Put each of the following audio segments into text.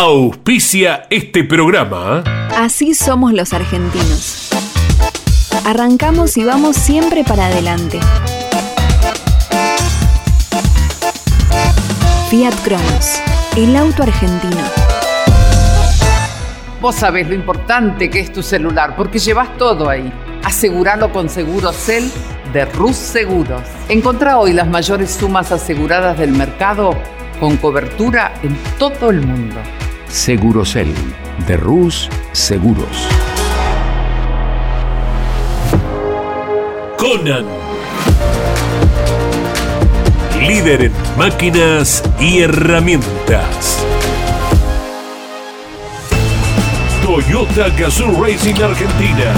auspicia este programa. Así somos los argentinos. Arrancamos y vamos siempre para adelante. Fiat Cronos, el auto argentino. Vos sabés lo importante que es tu celular, porque llevas todo ahí. Aseguralo con Segurocel de Rus Seguros. Encontrá hoy las mayores sumas aseguradas del mercado con cobertura en todo el mundo. Segurocel de Rus Seguros. Conan. Líder en máquinas y herramientas. Toyota Gazoo Racing Argentina.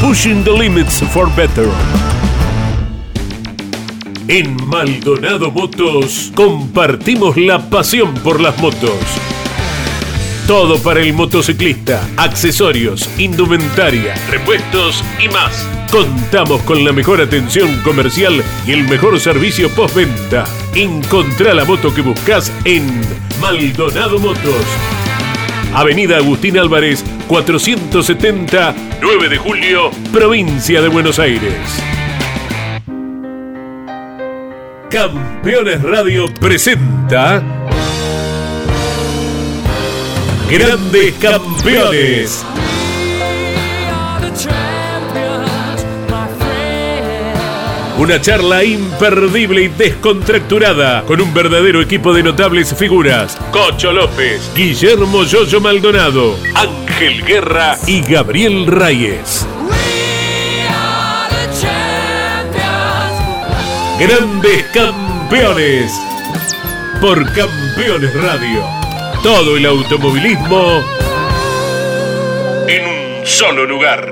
Pushing the limits for better. En Maldonado Motos compartimos la pasión por las motos. Todo para el motociclista, accesorios, indumentaria, repuestos y más. Contamos con la mejor atención comercial y el mejor servicio postventa. Encontrá la moto que buscas en Maldonado Motos. Avenida Agustín Álvarez, 470, 9 de julio, provincia de Buenos Aires. Campeones Radio presenta Grandes Campeones. Una charla imperdible y descontracturada con un verdadero equipo de notables figuras. Cocho López, Guillermo Yoyo Maldonado, Ángel Guerra y Gabriel Reyes. Grandes Campeones. Por Campeones Radio. Todo el automovilismo en un solo lugar.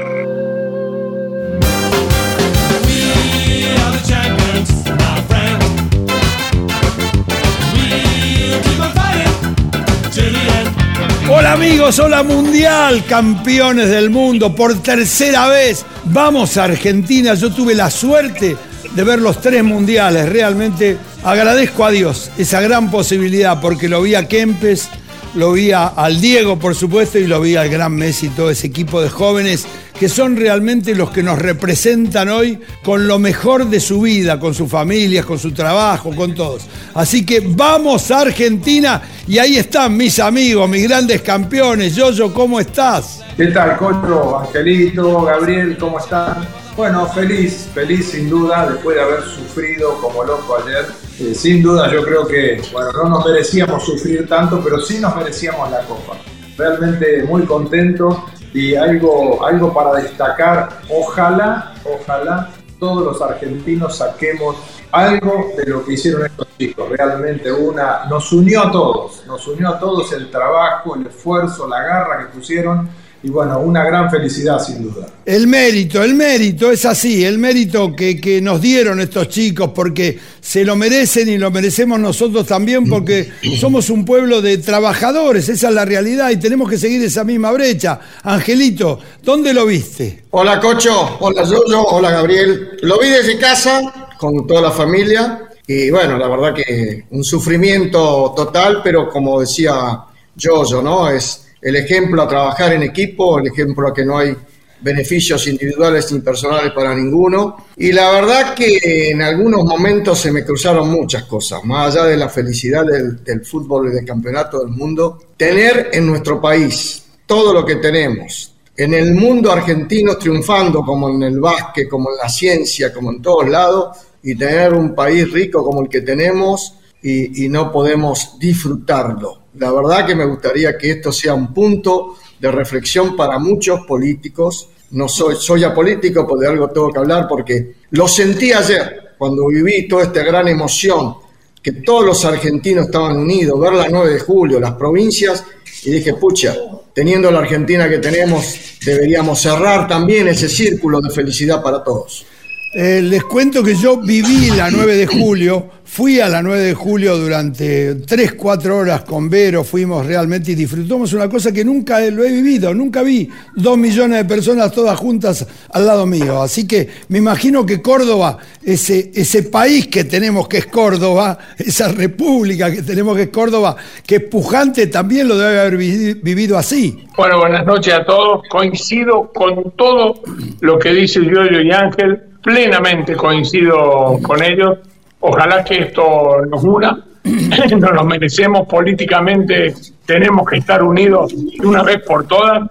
Hola amigos, hola mundial, campeones del mundo, por tercera vez. Vamos a Argentina, yo tuve la suerte de ver los tres mundiales, realmente agradezco a Dios esa gran posibilidad porque lo vi a Kempes, lo vi al Diego por supuesto y lo vi al gran Messi, todo ese equipo de jóvenes que son realmente los que nos representan hoy con lo mejor de su vida, con sus familias, con su trabajo, con todos. Así que vamos a Argentina y ahí están mis amigos, mis grandes campeones. Yoyo, ¿cómo estás? ¿Qué tal, Cocho, Angelito, Gabriel, cómo están? Bueno, feliz, feliz sin duda, después de haber sufrido como loco ayer. Eh, sin duda yo creo que, bueno, no nos merecíamos sufrir tanto, pero sí nos merecíamos la copa. Realmente muy contento y algo, algo para destacar. Ojalá, ojalá todos los argentinos saquemos algo de lo que hicieron estos chicos. Realmente una, nos unió a todos, nos unió a todos el trabajo, el esfuerzo, la garra que pusieron y bueno, una gran felicidad sin duda. El mérito, el mérito es así, el mérito que, que nos dieron estos chicos porque se lo merecen y lo merecemos nosotros también porque somos un pueblo de trabajadores, esa es la realidad y tenemos que seguir esa misma brecha. Angelito, ¿dónde lo viste? Hola Cocho, hola Yoyo, hola Gabriel. Lo vi desde casa con toda la familia y bueno, la verdad que un sufrimiento total, pero como decía Yoyo, ¿no? Es el ejemplo a trabajar en equipo, el ejemplo a que no hay beneficios individuales ni personales para ninguno. Y la verdad que en algunos momentos se me cruzaron muchas cosas, más allá de la felicidad del, fútbol y del campeonato del mundo, tener en nuestro país todo lo que tenemos, en el mundo argentino triunfando como en el básquet, como en la ciencia, como en todos lados, y tener un país rico como el que tenemos y no podemos disfrutarlo. La verdad que me gustaría que esto sea un punto de reflexión para muchos políticos. No soy, soy apolítico, pues de algo tengo que hablar porque lo sentí ayer cuando viví toda esta gran emoción, que todos los argentinos estaban unidos, ver la 9 de julio, las provincias, y dije, pucha, teniendo la Argentina que tenemos, deberíamos cerrar también ese círculo de felicidad para todos. Eh, les cuento que yo viví la 9 de julio, fui a la 9 de julio durante 3, 4 horas con Vero, fuimos realmente y disfrutamos una cosa que nunca lo he vivido, nunca vi dos millones de personas todas juntas al lado mío. Así que me imagino que Córdoba, ese, ese país que tenemos que es Córdoba, esa república que tenemos que es Córdoba, que es pujante, también lo debe haber vi- vivido así. Bueno, buenas noches a todos. Coincido con todo lo que dice Giorgio y Ángel, plenamente coincido con ellos. Ojalá que esto nos una, nos merecemos políticamente, tenemos que estar unidos de una vez por todas.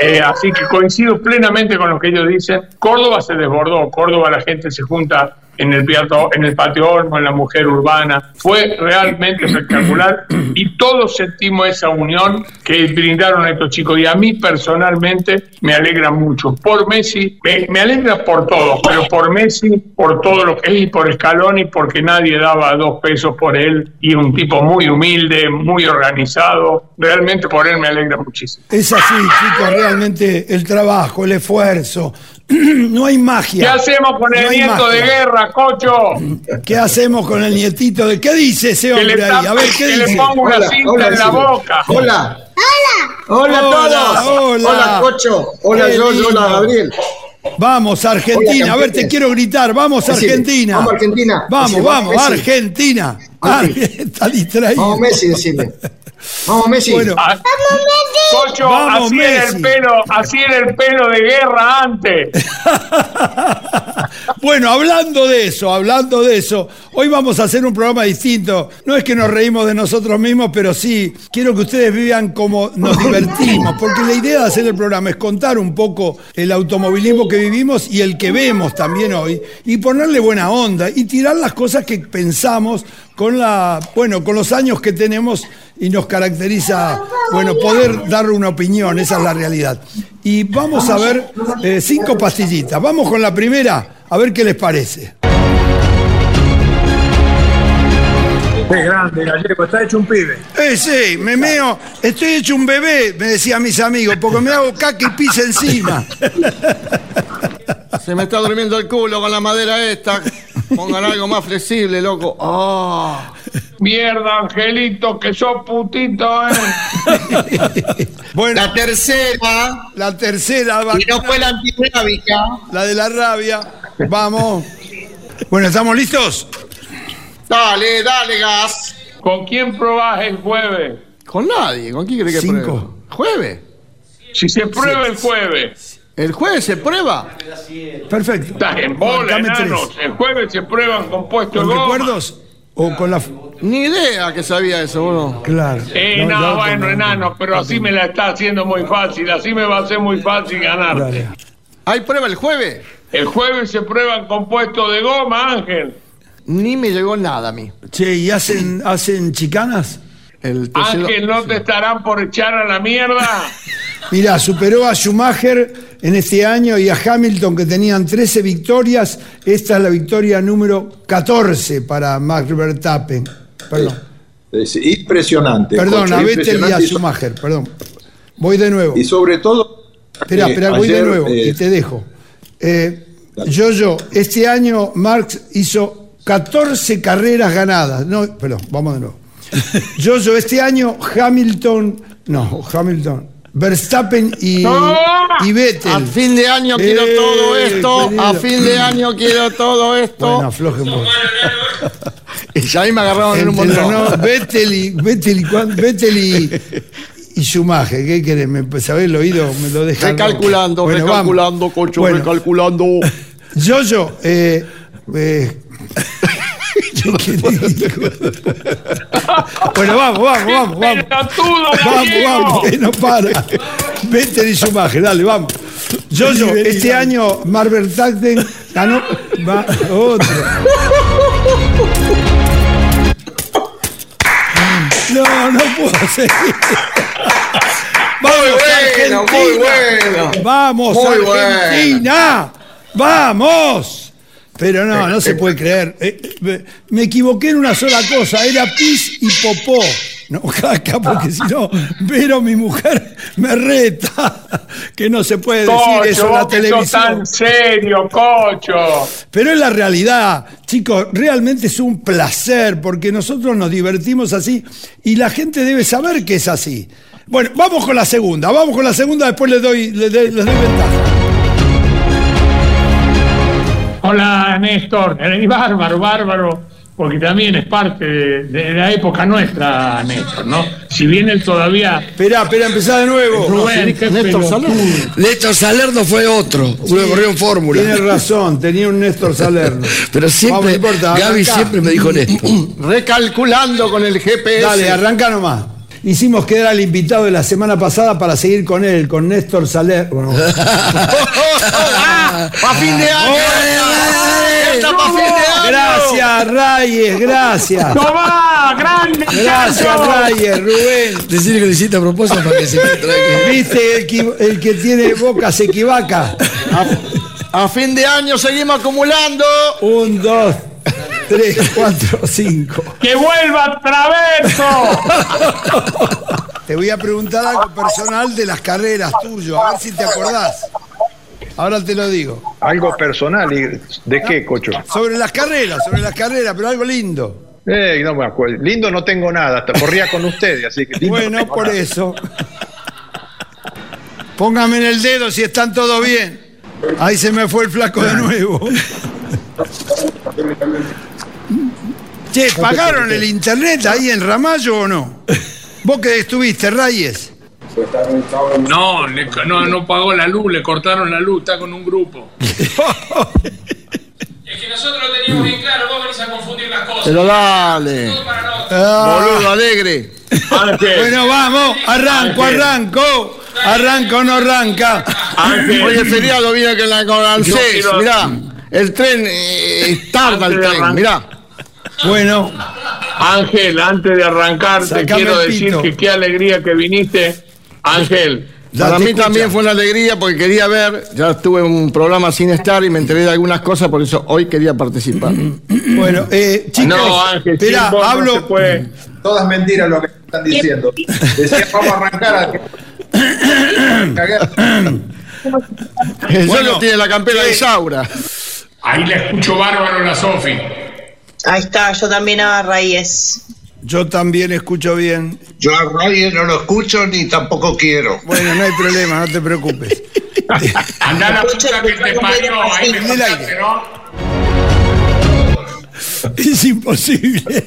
Eh, así que coincido plenamente con lo que ellos dicen. Córdoba se desbordó, Córdoba la gente se junta en el, en el patio en la mujer urbana. Fue realmente espectacular y todos sentimos esa unión que brindaron estos chicos. Y a mí personalmente me alegra mucho. Por Messi, me, me alegra por todo, pero por Messi, por todo lo que es y por Scaloni, porque nadie daba dos pesos por él y un tipo muy humilde, muy organizado. Realmente por él me alegra muchísimo. Es así, chicos, realmente el trabajo, el esfuerzo. No hay magia. ¿Qué hacemos con el No nieto de guerra, cocho? ¿Qué hacemos con el nietito de qué dice ese Que hombre ahí? A ver, ¿qué que le dice? pongo una Hola, cinta hola, en la boca. Hola. Hola. Hola a todos. hola. Cocho. Hola, Qué George. Hola. Gabriel. Vamos, Argentina. Hola, A ver, te quiero gritar. Vamos, Decime. Argentina. Vamos, Argentina. Vamos, Decime, vamos, Messi. Argentina. Messi. Ar- Está distraído. Vamos, Messi, decime. Vamos, Messi. Bueno, Ah, Cocho, Vamos, así era el Messi. pelo, así era el pelo de guerra antes. bueno, hablando de eso, hablando de eso, hoy vamos a hacer un programa distinto. No es que nos reímos de nosotros mismos, pero sí quiero que ustedes vivan como nos divertimos, porque la idea de hacer el programa es contar un poco el automovilismo que vivimos y el que vemos también hoy y ponerle buena onda y tirar las cosas que pensamos con la, bueno, con los años que tenemos y nos caracteriza, bueno, poder dar una opinión, esa es la realidad. Y vamos a ver eh, cinco pastillitas. Vamos con la primera, a ver qué les parece. Qué grande, Gallego, está hecho un pibe. Eh, sí, me meo, estoy hecho un bebé, me decían mis amigos, porque me hago caca y pis encima. Se me está durmiendo el culo con la madera esta. Pongan algo más flexible, loco. Ah. Mierda, Angelito, que sos putito, eh. Bueno, La tercera. la tercera, va- Y no fue la antirrábica. la de la rabia. Vamos. Bueno, ¿estamos listos? Dale, dale, gas. ¿Con quién probás el jueves? Con nadie. ¿Con quién cree que Cinco. pruebe? ¿Jueves? Si se prueba el jueves. ¿El jueves se prueba? Perfecto. Estás en bola, tres. enanos. El jueves se prueban compuestos ¿Con de goma. recuerdos o con la... Ni idea que sabía eso, uno. Claro. Eh, no, ya bueno, tengo. enano, pero así me la está haciendo muy fácil. Así me va a ser muy fácil ganarte. Dale. ¿Hay prueba el jueves? El jueves se prueban compuestos de goma, Ángel. Ni me llegó nada a mí. Che, ¿y hacen, hacen chicanas? El tercero- Ángel, ¿no te estarán por echar a la mierda? Mirá, superó a Schumacher en este año y a Hamilton que tenían 13 victorias. Esta es la victoria número 14 para Max Verstappen. Perdón, Es impresionante. perdón, Cocho, a Vettel y a impresionante. Schumacher, perdón. Voy de nuevo. Y sobre todo. Espera, eh, espera, voy de ayer, nuevo eh, y te dejo. Eh, yo, yo, este año Marx hizo 14 carreras ganadas. No, perdón, vamos de nuevo. Yo, yo, este año Hamilton, no, Hamilton, Verstappen y, y Vettel. A fin de año quiero Eh, todo esto. querido. A fin de año quiero todo esto. Bueno, aflojen vos. y ya ahí me agarraron en un montón. no- Vettel y, Vettel y, Vettel y, y Schumacher, ¿qué querés? ¿Me sabés el oído? Me lo dejan. Recalculando, Bueno, vamos. recalculando, cocho, Bueno, recalculando. Yo, yo, eh, eh, bueno, vamos, vamos, vamos, vamos. ¡Pelotudo, Vamos, vamos, que no para. Vettel y Schumacher, dale, vamos. Yo, yo, este año Marvel Tagden ganó. Va, otro. No, no puedo seguir. Vamos, bueno, muy Argentina. bueno. Vamos, Muy Argentina. Vamos. Pero no, no se puede creer. Eh, eh, me equivoqué en una sola cosa. Era pis y popó. No, caca, porque si no, Vero, mi mujer, me reta. que no se puede decir Cocho, eso en la televisión. tan serio, cocho. Pero es la realidad, chicos, realmente es un placer porque nosotros nos divertimos así y la gente debe saber que es así. Bueno, vamos con la segunda, vamos con la segunda, después les doy, les doy, les doy ventaja. Hola, Néstor. Eh, bárbaro, bárbaro, porque también es parte de, de la época nuestra, Néstor, ¿no? Si bien él todavía... Esperá, esperá, empezá de nuevo. Rubén, Néstor. Salerno. Néstor Salerno fue otro, uno que corrió en fórmula. Tienes razón, tenía un Néstor Salerno. Pero siempre, Vamos, no importa, Gaby siempre me dijo Néstor. Recalculando con el GPS. Dale, arranca nomás. Hicimos quedar al invitado de la semana pasada para seguir con él, con Néstor Salerno. ¡Ah! ¡Pa' fin de año! ¡Esta pa' fin de año! Gracias, Reyes, gracias. ¡Tomá, grande! Gracias! Reyes, Rubén. Decirle que lo hiciste a propósito para que se me traiga. Viste, el que, el que tiene boca se equivoca. A, a fin de año seguimos acumulando. Un, dos, tres, cuatro, cinco. ¡Que vuelva Traverso! Te voy a preguntar algo personal de las carreras tuyo, a ver si te acordás. Ahora te lo digo. Algo personal, ¿y ¿de qué, cocho? Sobre las carreras, sobre las carreras, pero algo lindo. Eh, no me acuerdo. Lindo no tengo nada, hasta corría con ustedes, así que no Bueno, por nada. eso. Póngame en el dedo si están todo bien. Ahí se me fue el flaco de nuevo. Che, ¿pagaron el internet ahí en Ramallo o no? ¿Vos que estuviste, Reyes? No, le- no, no pagó la luz, le cortaron la luz, está con un grupo. Es que nosotros lo teníamos bien claro, vos venís a confundir las cosas. Pero dale. Ah, Boludo alegre. Ángel, bueno, vamos, arranco, Ángel. arranco. Arranco o no arranca. Ángel. Hoy es feriado, que la con quiero- Mirá, el tren eh, tarda el Antes tren, mirá. Bueno, Ángel, antes de arrancar, te quiero decir que qué alegría que viniste. Ángel, Para mí escucha. también fue una alegría porque quería ver, ya estuve en un programa sin estar y me enteré de algunas cosas, por eso hoy quería participar. Bueno, eh, chicos, no, Ángel, esperá, sin vos no hablo. puede. Todas mentiras lo que están diciendo. Decían, vamos a arrancar a. El Bueno, tiene la campera de Saura. Ahí le escucho bárbaro la Sofi. Ahí está, yo también a Reyes. Yo también escucho bien. Yo a Reyes no lo escucho ni tampoco quiero. Bueno, no hay problema, no te preocupes. Andá a la puta que te parió, ahí me En el aire. contaste, ¿no? Es imposible.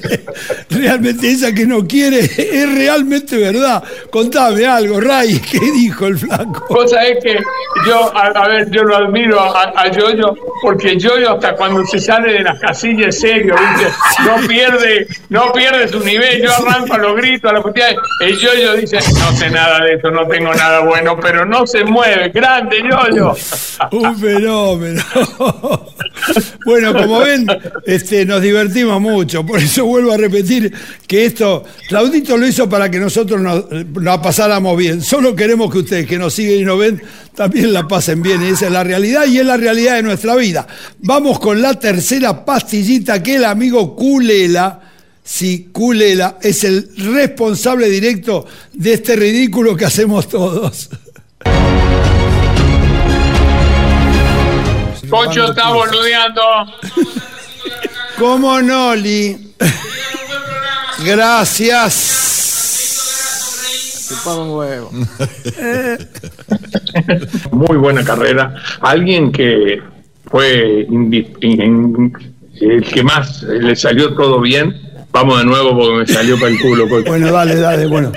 Realmente esa que no quiere es realmente verdad. Contame algo, Ray, ¿qué dijo el flaco? Vos sabés que yo, a, a ver, yo lo admiro a, a Yoyo, porque Yoyo hasta cuando se sale de las casillas serio, ¿viste? No pierde, no pierde su nivel, yo arranco a los gritos, a la puteada, el Yoyo dice, no sé nada de eso, no tengo nada bueno, pero no se mueve, grande Yoyo. Un fenómeno. Bueno, como ven, este, nos divertimos mucho. Por eso vuelvo a repetir que esto, Claudito lo hizo para que nosotros nos, la pasáramos bien. Solo queremos que ustedes que nos siguen y nos ven también la pasen bien. Y esa es la realidad y es la realidad de nuestra vida. Vamos con la tercera pastillita que el amigo Culela. Si Culela es el responsable directo de este ridículo que hacemos todos. Pocho está boludeando. ¿Cómo no, Li? Gracias. Chupame un huevo. Muy buena carrera. Alguien que fue el que más le salió todo bien. Vamos de nuevo porque me salió para el culo. Cocho. Bueno, dale, dale, bueno.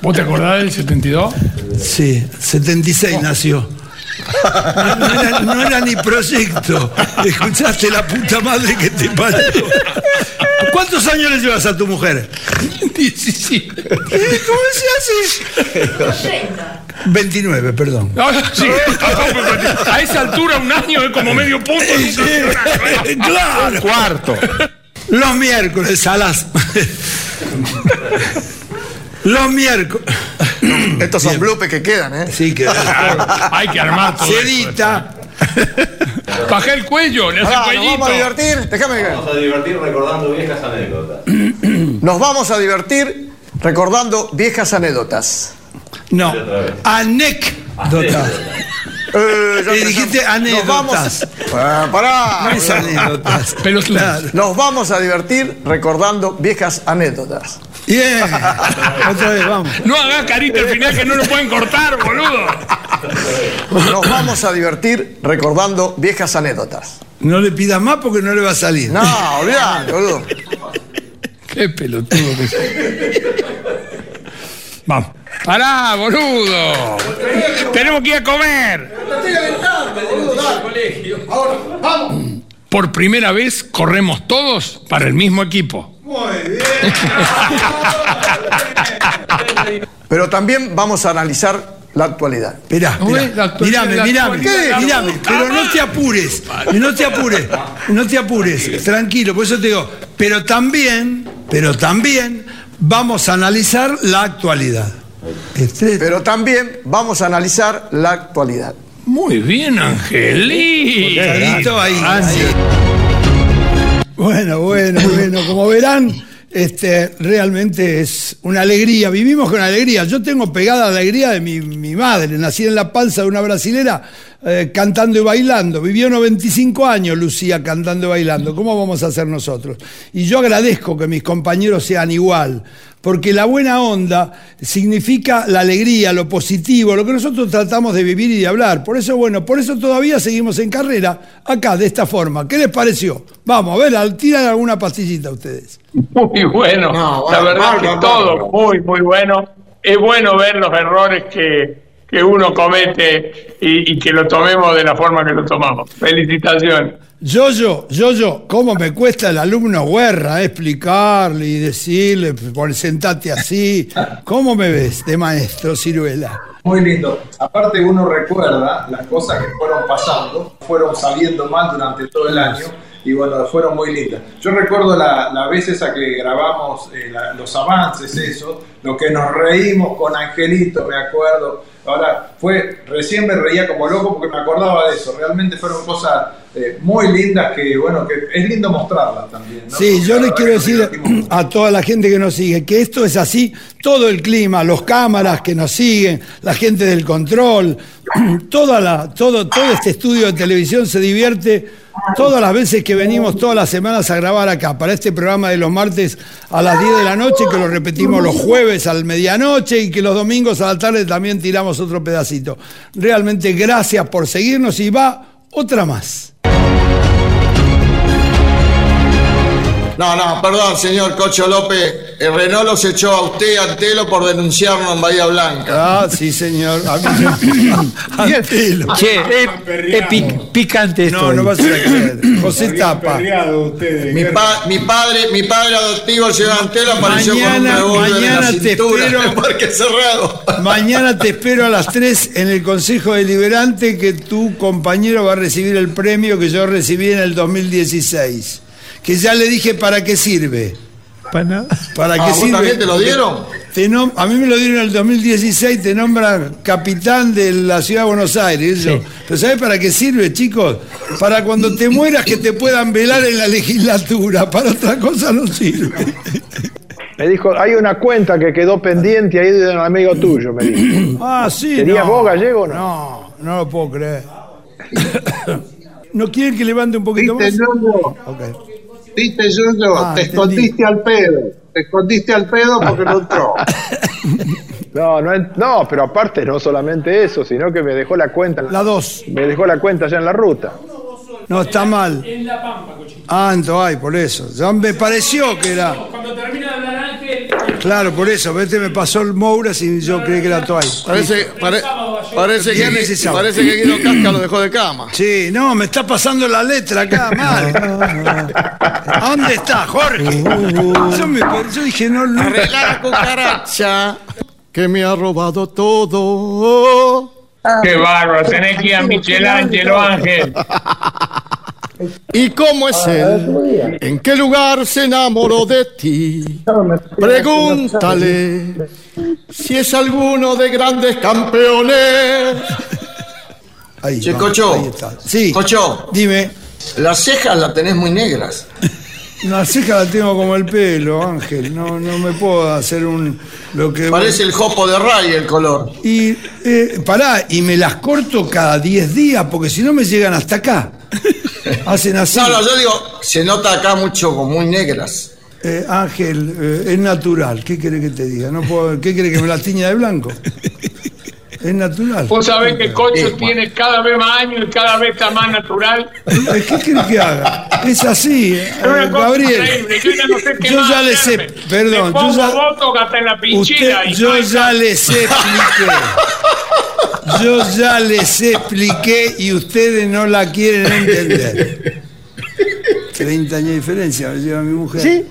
¿Vos te acordás del 72? Sí, 76 nació. No era, no era ni proyecto. Escuchaste la puta madre que te parió. ¿Cuántos años le llevas a tu mujer? 17. ¿Cómo se hace? 29, perdón. Ah, sí. A esa altura un año es como medio punto. claro. Cuarto. Los miércoles a las. Los miércoles. Estos son bloopers que quedan, ¿eh? Sí, que. Hay que armar todo. Se edita. Bajé el cuello, le hace nos cuellito. vamos a divertir. Déjame que. Vamos a divertir recordando viejas anécdotas. Nos vamos a divertir recordando viejas anécdotas. No. Anec. Eh, dijiste Nos vamos- anécdotas. Ah, pará. No es anécdotas. Pero Claro. Nos vamos a divertir recordando viejas anécdotas. Bien. Otra vez, vamos. No hagas carita al final que no lo pueden cortar, boludo. Nos vamos a divertir recordando viejas anécdotas. No le pidas más porque no le va a salir. No, olvidate, boludo. Qué pelotudo que. Vamos. Pará, boludo. Tenemos que ir a comer. Por primera vez corremos todos para el mismo equipo. Pero también vamos a analizar la actualidad. Esperá, esperá. Mirame, mirame, mirame, pero no te apures, no te apures, no te apures, tranquilo, por eso te digo, pero también, pero también vamos a analizar la actualidad. Estrés. Pero también vamos a analizar la actualidad. Muy bien, Angelito. Clarito ahí, ahí. Bueno, bueno, bueno, como verán, este, realmente es una alegría, vivimos con alegría. Yo tengo pegada la alegría de mi, mi madre, nací en la panza de una brasilera eh, cantando y bailando. Vivió 95 años Lucía cantando y bailando. ¿Cómo vamos a hacer nosotros? Y yo agradezco que mis compañeros sean igual, porque la buena onda significa la alegría, lo positivo, lo que nosotros tratamos de vivir y de hablar. Por eso, bueno, por eso todavía seguimos en carrera acá, de esta forma. ¿Qué les pareció? Vamos, a ver, al- tiran alguna pastillita ustedes. Muy bueno. No, la verdad bárbaro, que todo muy, muy bueno. Es bueno ver los errores que, que uno comete y, y que lo tomemos de la forma que lo tomamos. Felicitaciones. Yo-yo, yo-yo, ¿cómo me cuesta el alumno Guerra eh, explicarle y decirle, por sentate así? ¿Cómo me ves de maestro Ciruela? Muy lindo. Aparte uno recuerda las cosas que fueron pasando, fueron saliendo mal durante todo el año y bueno, fueron muy lindas. Yo recuerdo la, la vez esa que grabamos eh, la- los avances, eso, lo que nos reímos con Angelito, me acuerdo. Ahora, fue, recién me reía como loco porque me acordaba de eso. Realmente fueron cosas eh, muy lindas que, bueno, que es lindo mostrarlas también. ¿no? Sí, Porque yo les quiero decir a toda la gente que nos sigue que esto es así, todo el clima, los cámaras que nos siguen, la gente del control, toda la, todo, todo este estudio de televisión se divierte todas las veces que venimos todas las semanas a grabar acá, para este programa de los martes a las 10 de la noche, que lo repetimos los jueves al medianoche y que los domingos a la tarde también tiramos otro pedacito. Realmente gracias por seguirnos y va otra más. No, no, perdón, señor Cocho López. El Renault los echó a usted a Telo por denunciarnos en Bahía Blanca. Ah, sí, señor. A mí- Antelo. Che, es, es pic- picante esto. No, no eh. vas a creer. José Tapa. Mi, pa- mi padre, mi padre adoptivo, el señor Antelo, apareció con un Mañana- en la mañana te espero. en el Parque Cerrado. Mañana te espero a las 3 en el Consejo Deliberante que tu compañero va a recibir el premio que yo recibí en el 2016. Que ya le dije para qué sirve. Para nada. ¿Para Ah, qué ¿vos sirve? también te lo dieron? Te nom- a mí me lo dieron en el 2016, te nombra capitán de la ciudad de Buenos Aires. Pero ¿sabes para qué sirve, chicos? Para cuando te mueras que te puedan velar en la legislatura. Para otra cosa no sirve. Me dijo, hay una cuenta que quedó pendiente ahí de un amigo tuyo, me dijo. Ah, sí. ¿Tenías no. vos, gallego, o no? No, no lo puedo creer. ¿No quieren que levante un poquito más? Viste, Yoyo, Ok. Viste, Yoyo, Ah, te entendí. escondiste al pedo. Te escondiste al pedo porque no entró. No, no, en- no, pero aparte no solamente eso, sino que me dejó la cuenta. La 2. Me dejó la cuenta ya en la ruta. No, está mal. En La Pampa, cochito. Ah, entonces, ay, por eso. Ya me pareció que era. Cuando termina de hablar Claro, por eso. Vete, me pasó el Mouras y yo creí que era Toay. Parece, pare- parece, que, sábado. parece que Guido Casca lo dejó de cama. Sí, no, me está pasando la letra acá, mal. ¿A dónde está, Jorge? Yo, me, yo dije, no, no. Arregla la cucaracha que me ha robado todo. Qué bárbaro. Tenés que ir a Michelangelo, Ángel. ¿Y cómo es él? ¿En qué lugar se enamoró de ti? Pregúntale si es alguno de grandes campeones. Ahí, Che, vamos, Cocho. ahí está. Sí. Cocho, Dime. las cejas las tenés muy negras. La ceja la tengo como el pelo, Ángel. No, no me puedo hacer un. Lo que Parece el jopo de Ray el color. Y eh, pará, y me las corto cada 10 días, porque si no me llegan hasta acá. Hacen así. No, no, yo digo, se nota acá mucho como muy negras. Eh, Ángel, eh, es natural. ¿Qué quiere que te diga? No puedo, ¿Qué quiere que me la tiña de blanco? Es natural. Vos sabés que Cocho Eh, tiene cada vez más años y cada vez está más natural. ¿Qué quiere que haga? Es así, eh, Gabriel. yo ya no sé qué Yo ya le sé, hacerme. perdón, yo pongo ya, hasta en la usted, y yo no ya les expliqué. Yo ya les expliqué y ustedes no la quieren entender. 30 años de diferencia me lleva mi mujer. Sí.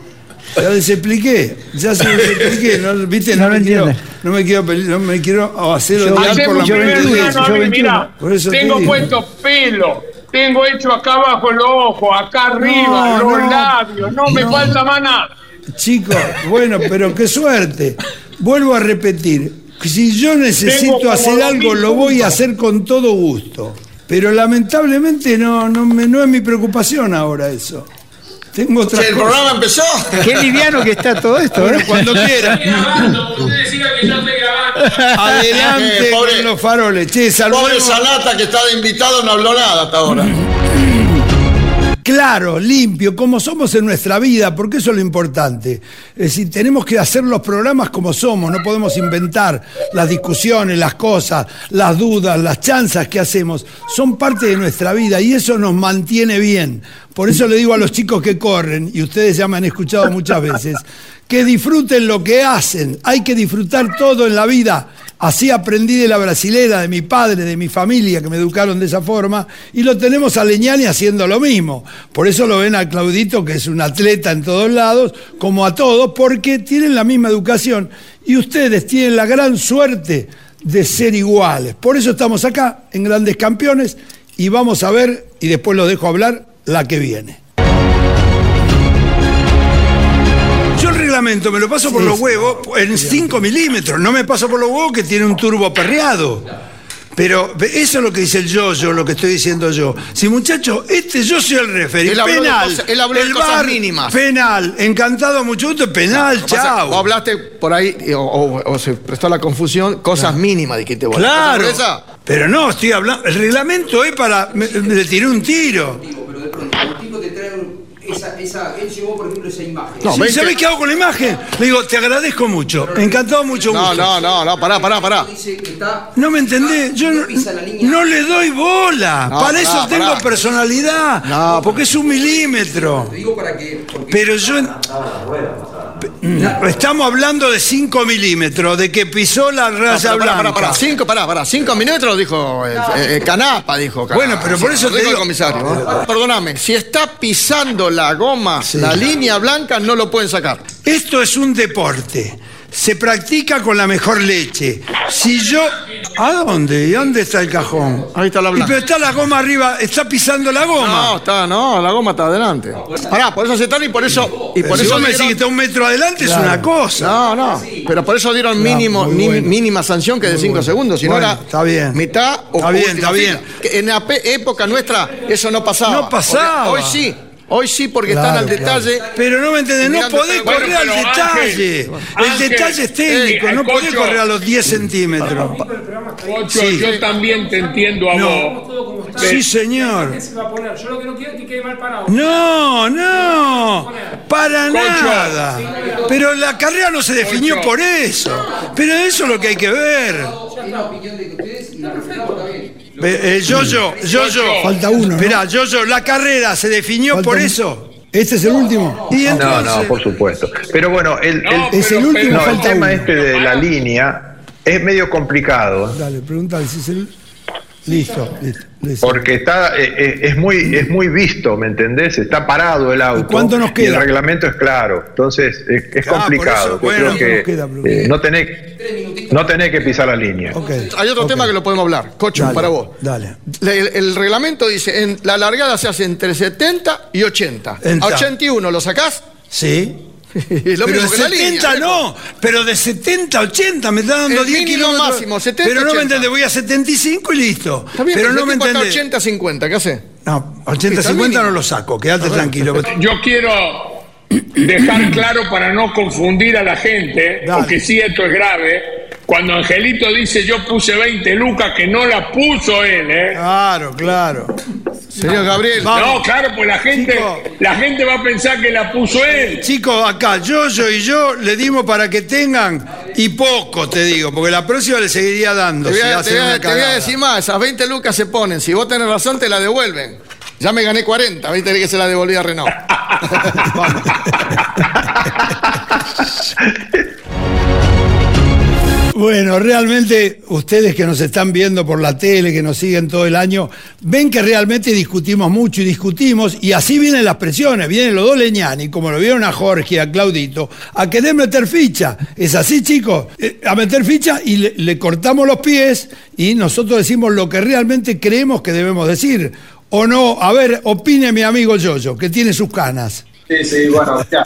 Ya les expliqué, ya se los expliqué, no, ¿viste? No No, lo me quiero, entiende. no me quiero, no me quiero hacer Yo- odiar por la un primer mente de plano a mí, mirá, Por eso te tengo digo. puesto pelo, tengo hecho acá abajo los ojos, acá arriba, No, los no, labios, no, me falta más nada. Chicos, bueno, pero qué suerte. Vuelvo a repetir, si yo necesito hacer algo, lo voy a hacer con todo gusto. Pero lamentablemente no, no, me- no es mi preocupación ahora eso. Tengo otra Che, ¿El programa empezó? Qué liviano que está todo esto, Bueno, ¿eh? cuando quieran. Adelante Eh, pobre- con los faroles. Che, Pobre. Sanata que está de invitado no habló nada hasta ahora. Claro, limpio, como somos en nuestra vida, porque eso es lo importante. Es decir, tenemos que hacer los programas como somos, no podemos inventar las discusiones, las cosas, las dudas, las chanzas que hacemos. Son parte de nuestra vida y eso nos mantiene bien. Por eso le digo a los chicos que corren, y ustedes ya me han escuchado muchas veces, que disfruten lo que hacen. Hay que disfrutar todo en la vida. Así aprendí de la brasilera, de mi padre, de mi familia, que me educaron de esa forma, y lo tenemos a Leñani haciendo lo mismo. Por eso lo ven a Claudito, que es un atleta en todos lados, como a todos, porque tienen la misma educación. Y ustedes tienen la gran suerte de ser iguales. Por eso estamos acá, en Grandes Campeones, y vamos a ver, y después los dejo hablar, la que viene. Yo el reglamento me lo paso por los huevos en 5 milímetros, no me paso por los huevos que tiene un turbo perreado. Pero eso es lo que dice el yo-yo, lo que estoy diciendo yo. Si muchacho, este yo soy el referee, Él habló de penal. cosas- él habló de el cosas VAR, mínimas. Penal, encantado, mucho gusto, penal, chao. Vos hablaste por ahí, o, o- o se prestó la confusión, cosas mínimas dijiste vos. Claro, pero no, estoy hablando, el reglamento es para, me- le tiré un tiro. Pero de pronto, el tipo te trae un- esa, esa, él llevó, por ejemplo, esa imagen. Sí, ¿Sabés qué hago con la imagen? Le digo, te agradezco mucho, encantado, mucho No, gusto. no, no, no, pará, pará, pará. No me entendés, yo no, no le doy bola. No, para pará, eso tengo pará. personalidad. No, porque es un milímetro. Te digo para que. porque- Pero yo. Estamos hablando de 5 milímetros, de que pisó la No, raya blanca. cinco, pará, pará, cinco minutos dijo eh, eh, Canapa, dijo. Canapa. Bueno, pero por eso te el digo- comisario. ¿eh? Perdóname, si está pisando la goma, la línea blanca, no lo pueden sacar. Esto es un deporte. Se practica con la mejor leche. Si yo. ¿A dónde? ¿Y dónde está el cajón? Ahí está la Y blanca. pero está la goma arriba, está pisando la goma. No, está, no, la goma está adelante. Pará, por eso se están y por eso. Y por si eso vos me decís dieron- que está un metro adelante, es una cosa. No, no. Pero por eso dieron mínimo, bueno. mínima sanción que de 5 segundos. Si Bueno, no era está bien. mitad o Está bien, está bien. fila. En la época nuestra eso no pasaba. No pasaba. Hoy sí. Hoy sí, porque están al detalle. Pero no me entendés, no podés Bueno, correr al detalle. Ángel, el Ángel, detalle es técnico, eh, no podés Cocho. correr a los 10 centímetros. Pocho, Sí. yo también te entiendo a No. vos. Sí, señor. Yo lo que no quiero es que quede mal parado. No, no, para Cocho. nada. Pero la carrera no se definió Cocho. por eso. Pero eso es lo que hay que ver. Es la opinión de ustedes Eh, eh, Yo-Yo, Yo-Yo. Falta uno. Esperá, Yo-Yo, la carrera se definió por eso. ¿Este es el último? Y No, entonces. no, por supuesto. Pero bueno, el, No, el- Es el último, no, el tema uno. este de la línea es medio complicado. Dale, pregúntale si es el. Listo, listo. listo. Porque está, eh, eh, es, muy, es muy visto, ¿me entendés? Está parado el auto. cuánto nos Y queda? el reglamento es claro. Entonces es, es Ah, complicado. eso, Yo bueno, creo que nos queda, eh, no, tenés, no tenés que pisar la línea. Ok. Hay otro tema que lo podemos hablar. Cocho, Dale, para vos. Dale. Le- El, el reglamento dice, en la largada se hace entre 70 y 80. Entra. A 81 lo sacás. Sí. Lo pero mismo de que la 70 línea. no, pero de 70 a 80 me está dando El 10 mínimo kilómetros. máximo, 70, pero no me 80. entendés, voy a 75 y listo. Está bien, pero no me entendés. 80-50, ¿qué hace? No, 80 Está 50 mínimo. no lo saco, quédate tranquilo. Yo quiero, dejar claro para no confundir a la gente, porque si esto es grave, cuando Angelito dice yo puse 20 lucas, que no la puso él, ¿eh? Claro, claro. Señor Gabriel. No, claro, pues la gente, la gente va a pensar que la puso él. Chicos, acá, yo, yo y yo le dimos para que tengan y poco, te digo, porque la próxima le seguiría dando. Te voy, si a, hacen te voy a- una te voy a decir más, esas 20 lucas se ponen. Si vos tenés razón, te la devuelven. Ya me gané 40, viste que se la devolví a Renault. Bueno, realmente ustedes que nos están viendo por la tele, que nos siguen todo el año, ven que realmente discutimos mucho y discutimos, y así vienen las presiones, vienen los dos leñani, como lo vieron a Jorge y a Claudito, a querer meter ficha. Es así, chicos, Eh, a meter ficha y le, le cortamos los pies y nosotros decimos lo que realmente creemos que debemos decir. O no, a ver, opine mi amigo Yoyo, que tiene sus canas. Sí, sí, bueno, ya.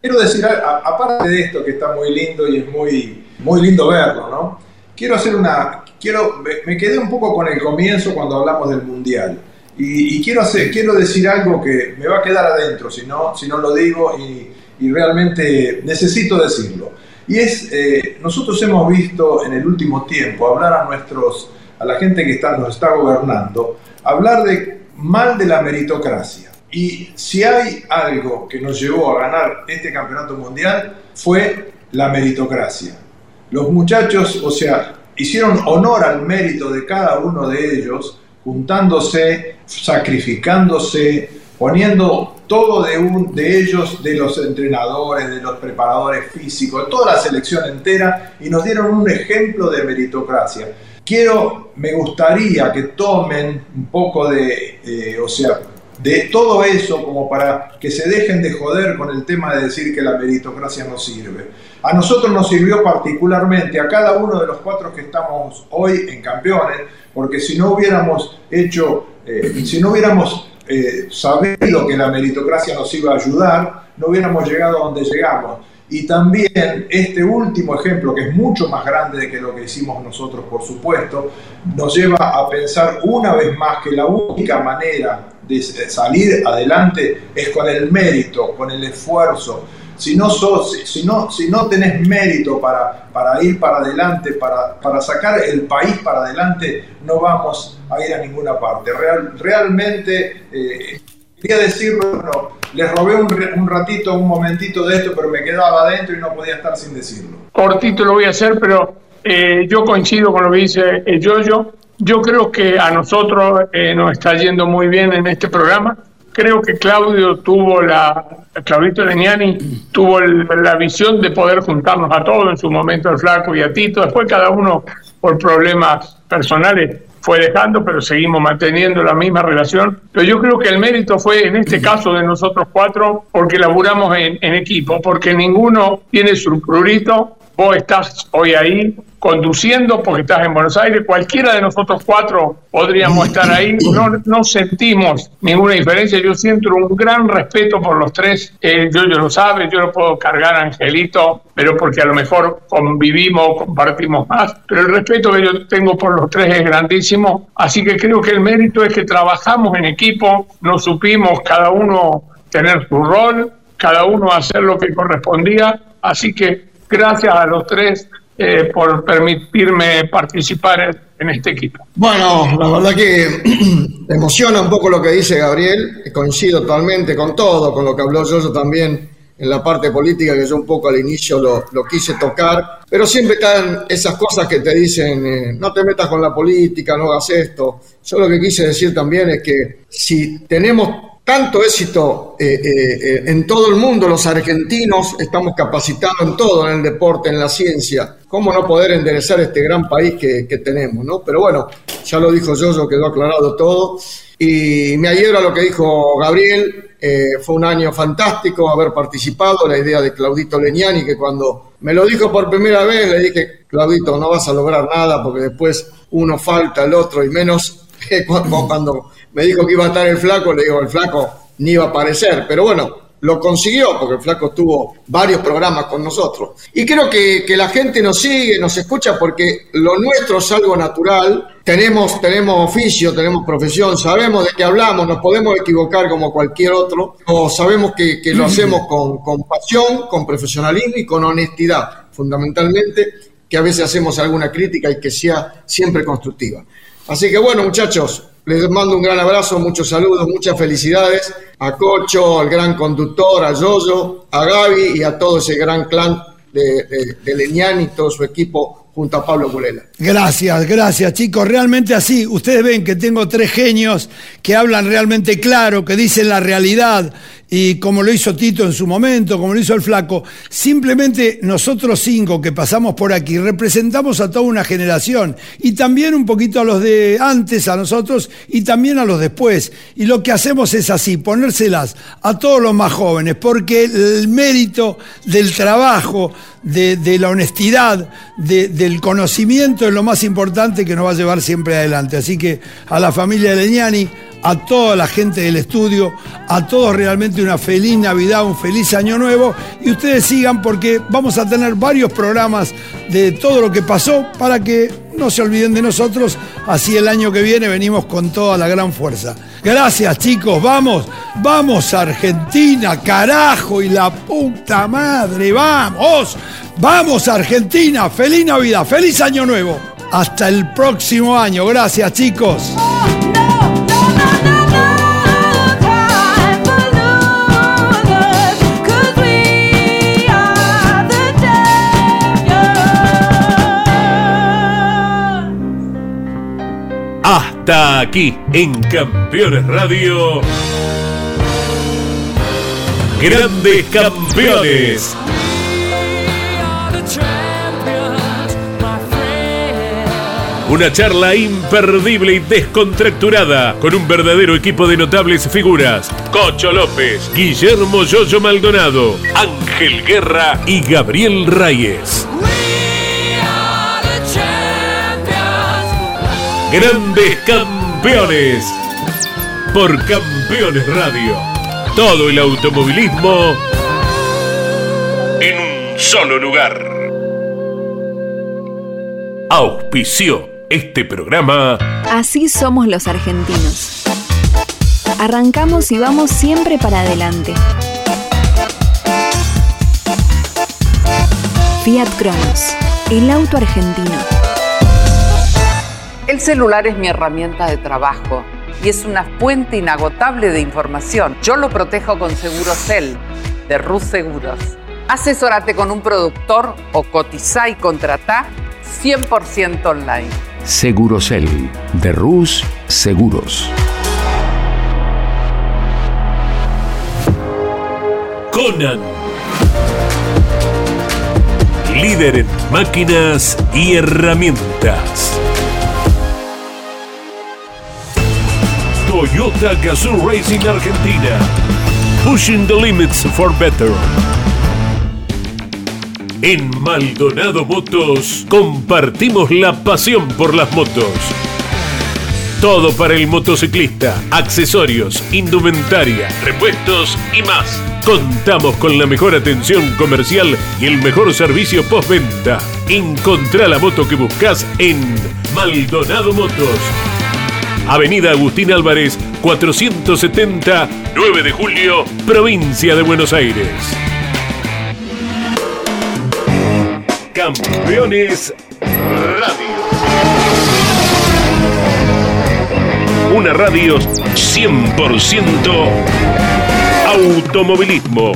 Quiero decir, aparte de esto que está muy lindo y es muy, muy lindo verlo, ¿no? Quiero hacer una, quiero, me, me quedé un poco con el comienzo cuando hablamos del mundial y, y quiero hacer, quiero decir algo que me va a quedar adentro si no, si no lo digo y, y realmente necesito decirlo. Y es, eh, nosotros hemos visto en el último tiempo hablar a nuestros, a la gente que está, nos está gobernando, hablar de mal de la meritocracia. Y si hay algo que nos llevó a ganar este campeonato mundial fue la meritocracia. Los muchachos, o sea, hicieron honor al mérito de cada uno de ellos, juntándose, sacrificándose, poniendo todo de, un, de ellos, de los entrenadores, de los preparadores físicos, toda la selección entera, y nos dieron un ejemplo de meritocracia. Quiero, me gustaría que tomen un poco de, eh, o sea, de todo eso como para que se dejen de joder con el tema de decir que la meritocracia no sirve. A nosotros nos sirvió particularmente, a cada uno de los cuatro que estamos hoy en campeones, porque si no hubiéramos hecho, eh, si no hubiéramos eh, sabido que la meritocracia nos iba a ayudar, no hubiéramos llegado a donde llegamos. Y también este último ejemplo, que es mucho más grande de que lo que hicimos nosotros, por supuesto, nos lleva a pensar una vez más que la única manera de salir adelante es con el mérito, con el esfuerzo. Si no, sos, si no, si no tenés mérito para, para ir para adelante, para, para sacar el país para adelante, no vamos a ir a ninguna parte. Real- realmente, eh, quería decirlo, no, les robé un, un ratito, un momentito de esto, pero me quedaba adentro y no podía estar sin decirlo. cortito lo voy a hacer, pero eh, yo coincido con lo que dice el Yoyo. Yo creo que a nosotros eh, nos está yendo muy bien en este programa. Creo que Claudio tuvo la, Claudito Legnani tuvo la visión de poder juntarnos a todos, en su momento el Flaco y a Tito. Después cada uno por problemas personales fue dejando, pero seguimos manteniendo la misma relación. Pero yo creo que el mérito fue en este caso de nosotros cuatro, porque laburamos en, en equipo, porque ninguno tiene su prurito. Vos estás hoy ahí conduciendo porque estás en Buenos Aires. Cualquiera de nosotros cuatro podríamos estar ahí. No, no sentimos ninguna diferencia. Yo siento un gran respeto por los tres. Eh, yo, yo lo sabe, yo no puedo cargar a Angelito, pero porque a lo mejor convivimos, compartimos más. Pero el respeto que yo tengo por los tres es grandísimo. Así que creo que el mérito es que trabajamos en equipo, nos supimos cada uno tener su rol, cada uno hacer lo que correspondía. Así que gracias a los tres eh, por permitirme participar en, este equipo. Bueno, la verdad que emociona un poco lo que dice Gabriel, coincido totalmente con todo, con lo que habló yo, también en la parte política, que yo un poco al inicio lo, lo quise tocar, pero siempre están esas cosas que te dicen, eh, no te metas con la política, no hagas esto. Yo lo que quise decir también es que si tenemos tanto éxito eh, eh, eh, en todo el mundo, los argentinos estamos capacitados en todo, en el deporte, en la ciencia. ¿Cómo no poder enderezar este gran país que, tenemos? ¿no? Pero bueno, ya lo dijo yo, quedó aclarado todo. Y me adhiero a lo que dijo Gabriel, fue un año fantástico haber participado, la idea de Claudito Leñani, que cuando me lo dijo por primera vez, le dije, Claudito, no vas a lograr nada porque después uno falta, el otro, y menos cuando me dijo que iba a estar el flaco, le digo, el flaco ni iba a aparecer. Pero bueno, lo consiguió, porque el flaco tuvo varios programas con nosotros. Y creo que, que la gente nos sigue, nos escucha, porque lo nuestro es algo natural. Tenemos, tenemos oficio, tenemos profesión, sabemos de qué hablamos, nos podemos equivocar como cualquier otro, o sabemos que, que lo hacemos con, con pasión, con profesionalismo y con honestidad, fundamentalmente, que a veces hacemos alguna crítica y que sea siempre constructiva. Así que bueno, muchachos, les mando un gran abrazo, muchos saludos, muchas felicidades a Cocho, al gran conductor, a Yoyo, a Gaby y a todo ese gran clan de, de, y todo su equipo junto a Pablo Culela. Gracias, gracias chicos. Realmente así, ustedes ven que tengo tres genios que hablan realmente claro, que dicen la realidad y como lo hizo Tito en su momento, como lo hizo el flaco, simplemente nosotros cinco que pasamos por aquí representamos a toda una generación y también un poquito a los de antes, a nosotros y también a los después. Y lo que hacemos es así, ponérselas a todos los más jóvenes, porque el mérito del trabajo, de, la honestidad, de, del conocimiento es lo más importante que nos va a llevar siempre adelante. Así que a la familia de Leñani, a toda la gente del estudio, a todos realmente una feliz Navidad, un feliz Año Nuevo y ustedes sigan porque vamos a tener varios programas de todo lo que pasó para que no se olviden de nosotros, así el año que viene venimos con toda la gran fuerza. Gracias chicos, vamos, vamos Argentina, carajo y la puta madre, vamos, vamos Argentina, feliz Navidad, feliz Año Nuevo. Hasta el próximo año, gracias chicos. Hasta aquí en Campeones Radio. Grandes Campeones. Una charla imperdible y descontracturada con un verdadero equipo de notables figuras. Cocho López, Guillermo Yoyo Maldonado, Ángel Guerra y Gabriel Reyes. Grandes Campeones. Por Campeones Radio. Todo el automovilismo en un solo lugar. Auspició este programa. Así somos los argentinos. Arrancamos y vamos siempre para adelante. Fiat Cronos, el auto argentino. El celular es mi herramienta de trabajo y es una fuente inagotable de información. Yo lo protejo con Segurocel de Rus Seguros. Asesórate con un productor o cotiza y contrata 100% online. Segurosel de Rus Seguros. Conan. Líder en máquinas y herramientas. Toyota Gazoo Racing Argentina. Pushing the limits for better. En Maldonado Motos compartimos la pasión por las motos. Todo para el motociclista, accesorios, indumentaria, repuestos y más. Contamos con la mejor atención comercial y el mejor servicio postventa. Encontrá la moto que buscas en Maldonado Motos. Avenida Agustín Álvarez, 470, 9 de julio, provincia de Buenos Aires. Campeones Radio. Una radio 100% automovilismo.